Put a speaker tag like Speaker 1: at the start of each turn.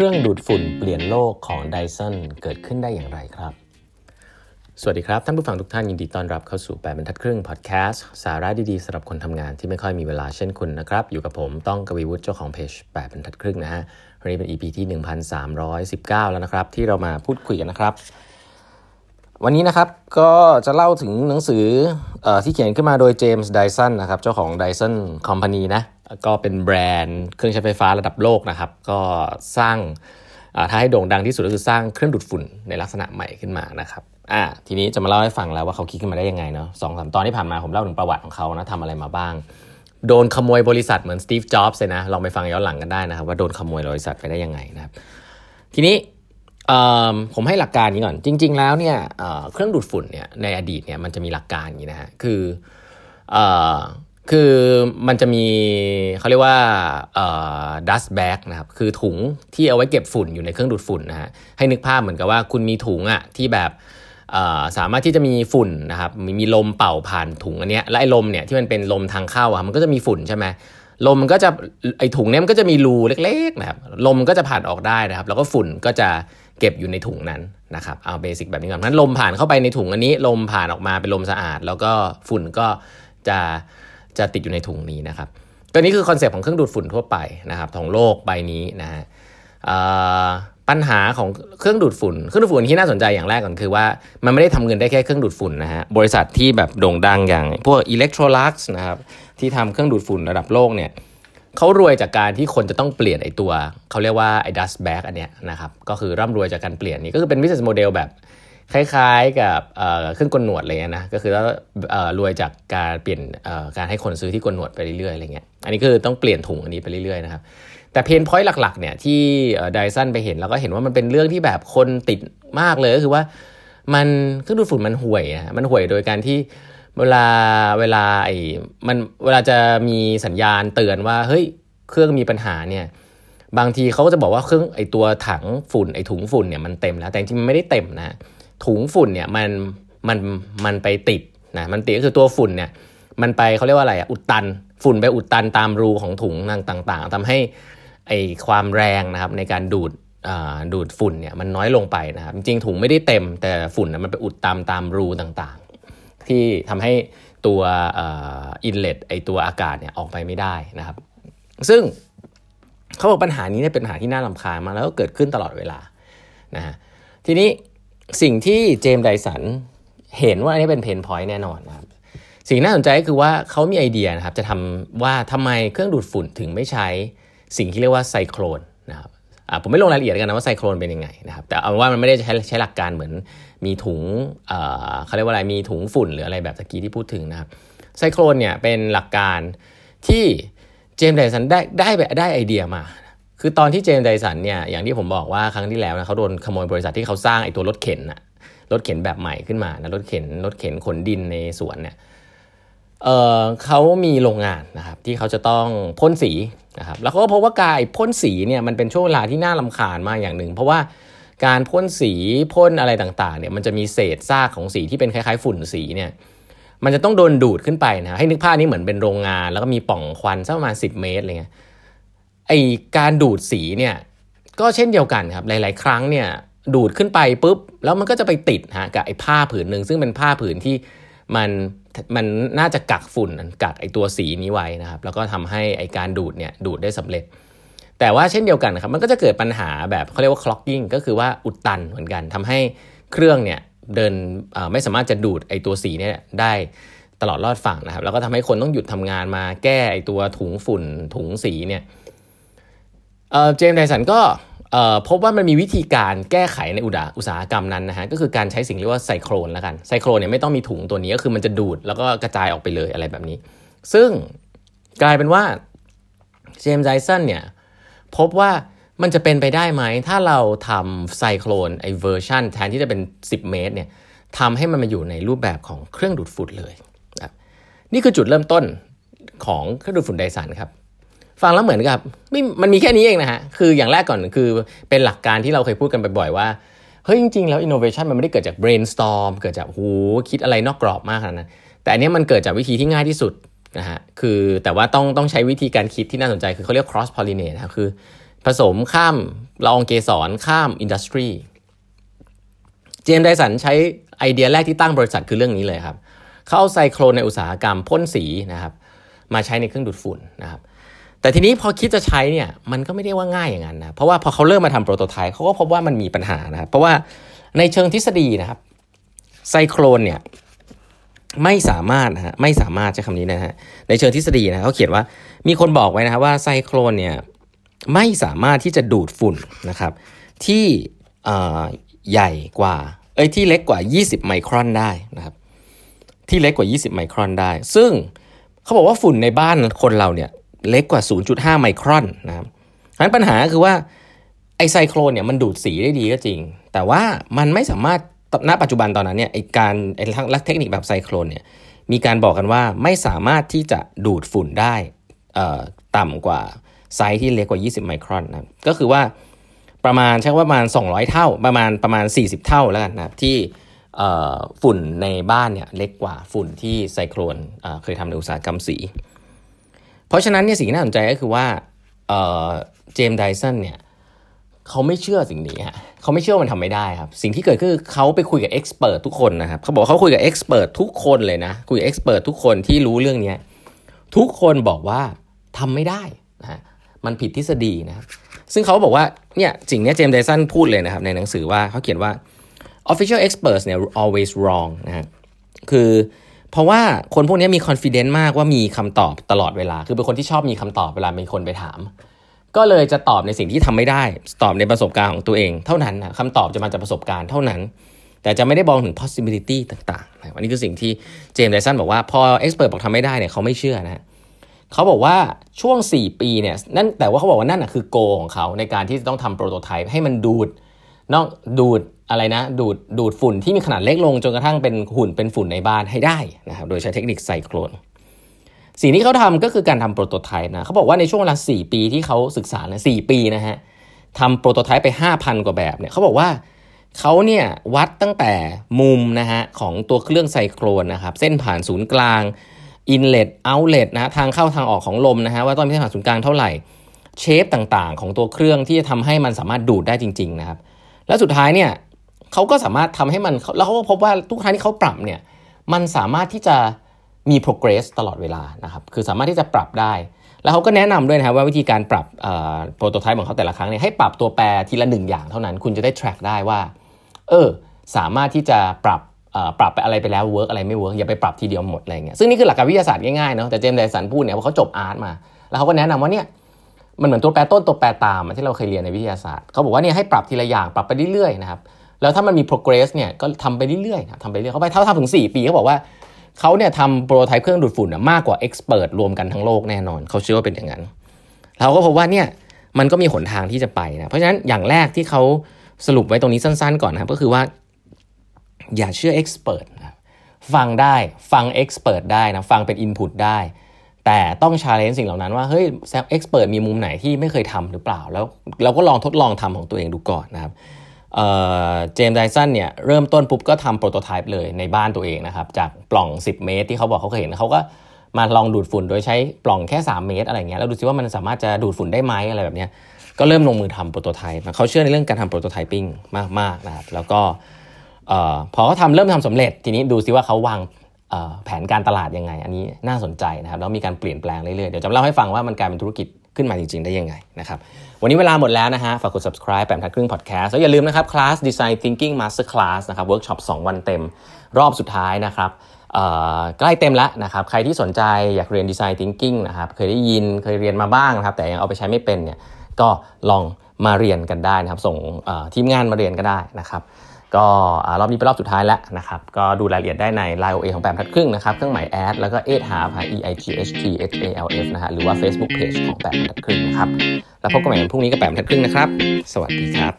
Speaker 1: ครื่องดูดฝุ่นเปลี่ยนโลกของ Dyson เกิดขึ้นได้อย่างไรครับ สวัสดีครับ ท่านผู้ฟังทุกท่านยินดีต้อนรับเข้าสู่ 8บรรทัดครึ่งพอดแคสต์สาระดีๆสำหรับคนทำงานที่ไม่ค่อยมีเวลาเช่นคุณนะครับ อยู่กับผมต้องกวีวุฒิเจ้าของเพจ8บรรทัดครึ่งนะฮะวันนี้เป็น EP ที่ 1319 แล้วนะครับ ที่เรามาพูดคุยกันนะครับ วันนี้นะครับก็จะเล่าถึงหนังสืออที่เขียนขึ้นมาโดยเจมส์ไดสันนะครับเจ้าของ Dyson Company นะก็เป็นแบรนด์เครื่องใช้ไฟฟ้าระดับโลกนะครับ ก็สร้างถ้าให้โด่งดังที่สุดก็คือสร้างเครื่องดูดฝุ่นในลักษณะใหม่ขึ้นมานะครับอ่าทีนี้จะมาเล่าให้ฟังแล้วว่าเขาคิดขึ้นมาได้ยังไงเนาะสองสามตอนที่ผ่านมาผมเล่าถึงประวัติของเขานะทำอะไรมาบ้าง โดนขโมยบริษัทเหมือนสตีฟจ็อบส์เลยนะลองไปฟังย้อนหลังกันได้นะครับว่าโดนขโมยบริษัทไปได้ยังไงนะครับทีนี้ ผมให้หลักการนี้ก่อน จริง ๆ แล้วเนี่ยเครื่องดูดฝุ่นเนี่ยในอดีตเนี่ยมันจะมีหลักการอย่างนี้นะฮะคือคือมันจะมีเขาเรียกว่า dust bag นะครับคือถุงที่เอาไว้เก็บฝุ่นอยู่ในเครื่องดูดฝุ่นนะฮะให้นึกภาพเหมือนกับว่าคุณมีถุงอะที่แบบสามารถที่จะมีฝุ่นนะครับมีมีลมเป่าผ่านถุงอันเนี้ยและไอ้ลมเนี่ยที่มันเป็นลมทางเข้าอะมันก็จะมีฝุ่นใช่ไหมลมมันก็จะไอถุงเนี้ยมันก็จะมีรูเล็กๆนะครับลมก็จะผ่านออกได้นะครับ แล้วก็ฝุ่นก็จะ เก็บอยู่ในถุงนั้นนะครับเอาเบสิกแบบนี้ก่อนนั้นลมผ่านเข้าไปในถุงอันนี้ ลมผ่านออกมาเป็นลมสะอาด แล้วก็ฝุ่นก็จะจะติดอยู่ในถุงนี้นะครับก็นี้คือคอนเซปต์ของเครื่องดูดฝุ่นทั่วไปนะครับของโลกใบนี้นะฮะปัญหาของเครื่องดูดฝุ่น เครื่องดูดฝุ่นที่น่าสนใจอย่างแรกก่อนคือว่ามันไม่ได้ทำเงินได้แค่เครื่องดูดฝุ่นนะฮะบริษัทที่แบบโด่งดังอย่าง พวก Electrolux นะครับที่ทำเครื่องดูดฝุ่นระดับโลกเนี่ย เขารวยจากการที่คนจะต้องเปลี่ยนไอตัวเขาเรียกว่าไอ้ dust bag อันเนี้ยนะครับก็คือร่ำรวยจากการเปลี่ยนนี่ก็คือเป็น business model แบบคล้ายๆกับเครื่องกลหนวดอะไรเงี้ยนะก็คือแล้วรวยจากการเปลี่ยนการให้คนซื้อที่กลหนวดไปเรื่อยๆอะไรเงี้ยอันนี้คือต้องเปลี่ยนถุงอันนี้ไปเรื่อยๆนะครับแต่เพนพอยต์หลักๆเนี่ยที่ไดซันไปเห็นแล้วก็เห็นว่ามันเป็นเรื่องที่แบบคนติดมากเลยก็คือว่ามันเครื่องดูดฝุ่นมันห่วยอะมันห่วยโดยการที่ เวลาเวลาไอ้มันเวลาจะมีสัญญาณเตือนว่าเฮ้ยเครื่องมีปัญหาเนี่ยบางทีเขาก็จะบอกว่าเครื่องไอ้ตัวถังฝุ่นไอ้ถุงฝุ่นเนี่ยมันเต็มแล้วแต่จริงมันไม่ได้เต็มนะถุงฝุ่นเนี่ยมันมันมันไปติดนะมันติดก็คือตัวฝุ่นเนี่ยมันไปเขาเรียกว่าอะไรอะอุดตันฝุ่นไปอุดตันตามรูของถุงต่างๆทำให้ไอความแรงนะครับในการดูดดูดฝุ่นเนี่ยมันน้อยลงไปนะครับจริงๆถุงไม่ได้เต็มแต่ฝุ่นมันไปอุดตามตามรูต่างๆ ที่ทำให้ตัวอินเลตไอตัวอากาศเนี่ยออกไปไม่ได้นะครับ ซึ่งเขาบอกปัญหานี้เนี่ยเป็นปัญหาที่น่ารำคาญมาแล้วก็เกิดขึ้นตลอดเวลานะฮะทีนี้สิ่งที่เจมส์ไดสันเห็นว่าอันนี้เป็น pain point แน่นอนนะครับสิ่งน่าสนใจก็คือว่าเขามีไอเดียนะครับจะทำว่าทำไมเครื่องดูดฝุ่นถึงไม่ใช้สิ่งที่เรียกว่าไซโคลนนะครับ ผมไม่ลงรายละเอียดกันนะว่าไซโคลนเป็นยังไงนะครับแต่เอาว่ามันไม่ได้ใช้ใช้หลักการเหมือนมีถุงเขาเรียกว่าอะไรมีถุงฝุ่นหรืออะไรแบบตะกี้ที่พูดถึงนะครับไซโครนเนี่ยเป็นหลักการที่เจมส์ไดสันได้ได้ได้ไอเดียมา คือตอนที่เจมส์ไดสันเนี่ยอย่างที่ผมบอกว่าครั้งที่แล้วนะเขาโดนขโมยบริษัทที่เขาสร้างไอตัวรถเข็นอะรถเข็นแบบใหม่ขึ้นมานะรถเข็นรถเข็นขนดินในสวนเนี่ย เออเขามีโรงงานนะครับที่เขาจะต้องพ่นสีนะครับแล้วเขาก็พบว่ากายพ่นสีเนี่ยมันเป็นช่วงเวลาที่น่าลำคาญมากอย่างหนึ่ง เพราะว่าการพ่นสีพ่นอะไรต่างๆเนี่ยมันจะมีเศษซากของสีที่เป็นคล้ายๆ ฝุ่นสีเนี่ยมันจะต้องโดนดูดขึ้นไปนะให้นึกภาพนี้เหมือนเป็นโรงงาน แล้วก็มีป่องควันสักประมาณ 10 เมตรอะไรเงี้ยไอการดูดสีเนี่ยก็เช่นเดียวกันครับหลาย ๆ ครั้งเนี่ยดูดขึ้นไปปุ๊บแล้วมันก็จะไปติดฮะกับไอ้ผ้าผืนหนึ่งซึ่งเป็นผ้าผืนที่ มันมันน่าจะกักฝุ่นกักไอตัวสีนี้ไว้นะครับ แล้วก็ทำให้ไอการดูดเนี่ยดูดได้สำเร็จ แต่ว่าเช่นเดียวกันครับมันก็จะเกิดปัญหาแบบเขาเรียกว่า clogging ก็คือว่าอุดตันเหมือนกันทำให้เครื่องเนี่ยเดินไม่สามารถจะดูดไอตัวสีเนี่ยได้ตลอดรอดฝั่งนะครับ แล้วก็ทำให้คนต้องหยุดทำงานมาแก้ไอตัวถุงฝุ่นถุงสีเนี่ยเจมส์ไดสันก็ พบว่ามันมีวิธีการแก้ไขในอุตสาหกรรมนั้นนะฮะก็คือการใช้สิ่งเรียกว่าไซโครนแล้วกันไซโครนเนี่ยไม่ต้องมีถุงตัวนี้ก็คือมันจะดูดแล้วก็กระจายออกไปเลยอะไรแบบนี้ ซึ่งกลายเป็นว่าเจมส์ไดสันเนี่ยพบว่ามันจะเป็นไปได้ไหม ถ้าเราทำไซโคลนไอ้เวอร์ชันแทนที่จะเป็น 10 เมตรเนี่ยทำให้มันมาอยู่ในรูปแบบของเครื่องดูดฝุ่นเลย นี่คือจุดเริ่มต้นของเครื่องดูดฝุ่นไดสันครับ ฟังแล้วเหมือนกับไม่มันมีแค่นี้เองนะฮะคืออย่างแรกก่อนคือเป็นหลักการที่เราเคยพูดกันบ่อยๆว่าเฮ้ยจริงๆ แล้วอินโนเวชันมันไม่ได้เกิดจาก brainstorm เกิดจากหูคิดอะไรนอกกรอบมากๆนะแต่อันนี้มันเกิดจากวิธีที่ง่ายที่สุดนะฮะคือแต่ว่าต้องต้องใช้วิธีการคิดที่น่าสนใจคือเขาเรียก cross pollinate นะคือ ผสมข้ามละอองเกสรข้ามอินดัสทรีเจมส์ไดสันใช้ไอเดียแรกที่ตั้งบริษัทคือเรื่องนี้เลยครับเขาเอาไซโครนในอุตสาหกรรมพ่นสีนะครับมาใช้ในเครื่องดูดฝุ่นนะครับ แต่ทีนี้พอคิดจะใช้เนี่ยมันก็ไม่ได้ว่าง่ายอย่างนั้นนะเพราะว่าพอเขาเริ่มมาทำโปรโตไทป์เขาก็พบว่ามันมีปัญหานะครับเพราะว่าในเชิงทฤษฎีนะครับไซโครนเนี่ยไม่สามารถนะฮะไม่สามารถใช้คำนี้นะฮะในเชิงทฤษฎีนะเขาเขียนว่ามีคนบอกไว้นะครับว่าไซโครนเนี่ยไม่สามารถที่จะดูดฝุ่นนะครับ ที่ใหญ่กว่าเอ้ยที่เล็กกว่า 20 ไมครอนได้นะครับ ที่เล็กกว่า 20 ไมครอนได้ ซึ่งเขาบอกว่าฝุ่นในบ้านคนเราเนี่ย เล็กกว่า 0.5 ไมครอนนะครับฉะนั้นปัญหาคือว่าไอไซโครนเนี่ยมันดูดสีได้ดีก็จริง แต่ว่ามันไม่สามารถณปัจจุบันตอนนั้นเนี่ยไอการไอลักเทคนิคแบบไซโครนเนี่ยมีการบอกกันว่าไม่สามารถที่จะดูดฝุ่นได้ต่ำกว่าไซส์ที่เล็กกว่า 20 ไมครอนนะก็คือว่าประมาณใช้ว่าประมาณ 200 เท่าประมาณประมาณ 40 เท่าแล้วกันนะที่ฝุ่นในบ้านเนี่ยเล็กกว่าฝุ่นที่ไซโครนเคยทำในอุตสาหกรรมสี เพราะฉะนั้นเนี่ยสิ่งที่น่าสนใจก็คือว่าเจมส์ไดสันเนี่ยเขาไม่เชื่อสิ่งนี้ฮะเขาไม่เชื่อมันทำไม่ได้ครับ สิ่งที่เกิดขึ้นเขาไปคุยกับเอ็กซ์เพรสทุกคนนะครับเขาบอกเขาคุยกับเอ็กซ์เพรสทุกคนเลยนะ คุยกับเอ็กซ์เพรสทุกคนที่รู้เรื่องนี้ทุกคนบอกว่าทำไม่ได้นะมันผิดทฤษฎีนะครับซึ่งเขาบอกว่าเนี่ยสิ่งนี้เจมส์ไดสันพูดเลยนะครับในหนังสือว่าเขาเขียนว่า official experts เนี่ย always wrong นะฮะคือ เพราะว่าคนพวกนี้มี confidence มากว่ามีคำตอบตลอดเวลา คือเป็นคนที่ชอบมีคำตอบเวลามีคนไปถาม ก็เลยจะตอบในสิ่งที่ทำไม่ได้ ตอบในประสบการณ์ของตัวเอง เท่านั้นนะคำตอบจะมาจากประสบการณ์เท่านั้น แต่จะไม่ได้บอกถึง possibility ต่างๆนะอันนี้คือสิ่งที่เจมส์ไดสันบอกว่าพอ expert บอกทำไม่ได้เนี่ยเขาไม่เชื่อนะเขาบอกว่าช่วง 4 ปีเนี่ยนั่นแต่ว่าเขาบอกว่านั่นนะคือโกของเขาในการที่จะต้องทำโปรโตไทป์ให้มันดูด นอกดูดอะไรนะ ดูดดูดฝุ่นที่มีขนาดเล็กลงจนกระทั่งเป็นหุ่นเป็นฝุ่นในบ้านให้ได้นะครับโดยใช้เทคนิคไซโครนสิ่งที่เขาทำก็คือการทำ prototype นะเขาบอกว่าในช่วงเวลา 4 ปีที่เขาศึกษานะ4ปีนะฮะทำ prototype ไป 5,000 กว่าแบบเนี่ยเขาบอกว่าเขาเนี่ยวัดตั้งแต่มุมนะฮะของตัวเครื่องไซโครนนะครับเส้นผ่านศูนย์กลาง inlet outlet นะทางเข้าทางออกของลมนะฮะว่าต้องมีเส้นผ่านศูนย์กลางเท่าไหร่shape ต่างๆ ของตัวเครื่องที่จะทำให้มันสามารถดูดได้จริงๆนะครับ แล้วสุดท้ายเนี่ยเขาก็สามารถทำให้มันแล้วเขาก็พบว่าทุกครั้งที่เขาปรับเนี่ยมันสามารถที่จะมี progress ตลอดเวลานะครับคือสามารถที่จะปรับได้ แล้วเขาก็แนะนำด้วยนะครับว่าวิธีการปรับ prototype ของเขาแต่ละครั้งเนี่ยให้ปรับตัวแปรทีละหนึ่งอย่างเท่านั้น คุณจะได้ track ได้ว่าเออสามารถที่จะปรับปรับไปอะไรไปแล้ว work อะไรไม่ work อย่าไปปรับทีเดียวหมดอะไรเงี้ยซึ่งนี่คือหลักการวิทยาศาสตร์ง่ายๆเนาะแต่เจมส์ไดสันพูดเนี่ยว่าเขาจบ art มา แล้วเขาก็แนะนำว่าเนี่ย มันเหมือนตัวแปรต้นตัวแปรตามที่เราเคยเรียนในวิทยาศาสตร์เขาบอกว่าเนี่ยให้ปรับทีละอย่างปรับไปเรื่อยๆนะครับแล้วถ้ามันมี progress เนี่ยก็ทำไปเรื่อยๆทำไปเรื่อยเขาไปเท่าทำถึง 4 ปีเขาบอกว่าเขาเนี่ยทำโปรโตไทป์เครื่องดูดฝุ่นมากกว่า expert รวมกันทั้งโลกแน่นอนเขาเชื่อว่าเป็นอย่างนั้น เราก็พบว่าเนี่ยมันก็มีหนทางที่จะไปนะเพราะฉะนั้นอย่างแรกที่เขาสรุปไว้ตรงนี้สั้นๆ ก่อนนะครับก็คือว่า อย่าเชื่อ expert นะฟังได้ฟัง expert ได้นะฟังเป็น input ได้ แต่ต้อง challenge สิ่งเหล่านั้นว่าเฮ้ยแซม expert มีมุมไหนที่ไม่เคยทำหรือเปล่า แล้วเราก็ลองทดลองทำของตัวเองดูก่อนนะครับเจมส์ไดสันเนี่ยเริ่มต้นปุ๊บก็ทำโปรโตไทป์เลยในบ้านตัวเองนะครับ จากปล่อง 10 เมตรที่เขาบอกเขาเคยเห็นเขาก็มาลองดูดฝุ่นโดยใช้ปล่องแค่ 3 เมตร อะไรเงี้ยแล้วดูซิว่ามันสามารถจะดูดฝุ่นได้ไหมอะไรแบบนี้ก็เริ่มลงมือทำโปรโตไทป์เขาเชื่อในเรื่องการทำโปรโตไทปิ้งมากๆนะครับแล้วก็อพอเขาทำเริ่มทำสำเร็จทีนี้ดูซิว่าเขาวาง แผนการตลาดยังไง อันนี้น่าสนใจนะครับแล้วมีการเปลี่ยนแปลงเรื่อยๆ เดี๋ยวจะเล่าให้ฟังว่ามันกลายเป็นธุรกิจขึ้นมาจริงๆ ได้ยังไงนะครับวันนี้เวลาหมดแล้วนะฮะฝากกด subscribe แปดบรรทัดครึ่ง podcast แล้วอย่าลืมนะครับคลาส design thinking master class นะครับเวิร์กช็อป2วันเต็มรอบสุดท้ายนะครับใกล้เต็มแล้วนะครับใครที่สนใจอยากเรียน design thinking นะครับเคยได้ยินเคยเรียนมาบ้างนะครับแต่ยังเอาไปใช้ไม่เป็นเนี่ยก็ลอง มาเรียนกันได้นะครับ ส่งทีมงานมาเรียนก็ได้นะครับ ก็รอบนี้เป็นรอบสุดท้ายแล้วนะครับ ก็ดูรายละเอียดได้ใน Line OA ของแปมทัดครึ่งนะครับ เครื่องหมายแอดแล้วก็เอทหาพา e i g h t h a l f นะฮะหรือว่า Facebook Page ของแปมทัดครึ่งนะครับ แล้วพบกันใหม่พรุ่งนี้กับแปมทัดครึ่งนะครับ สวัสดีครับ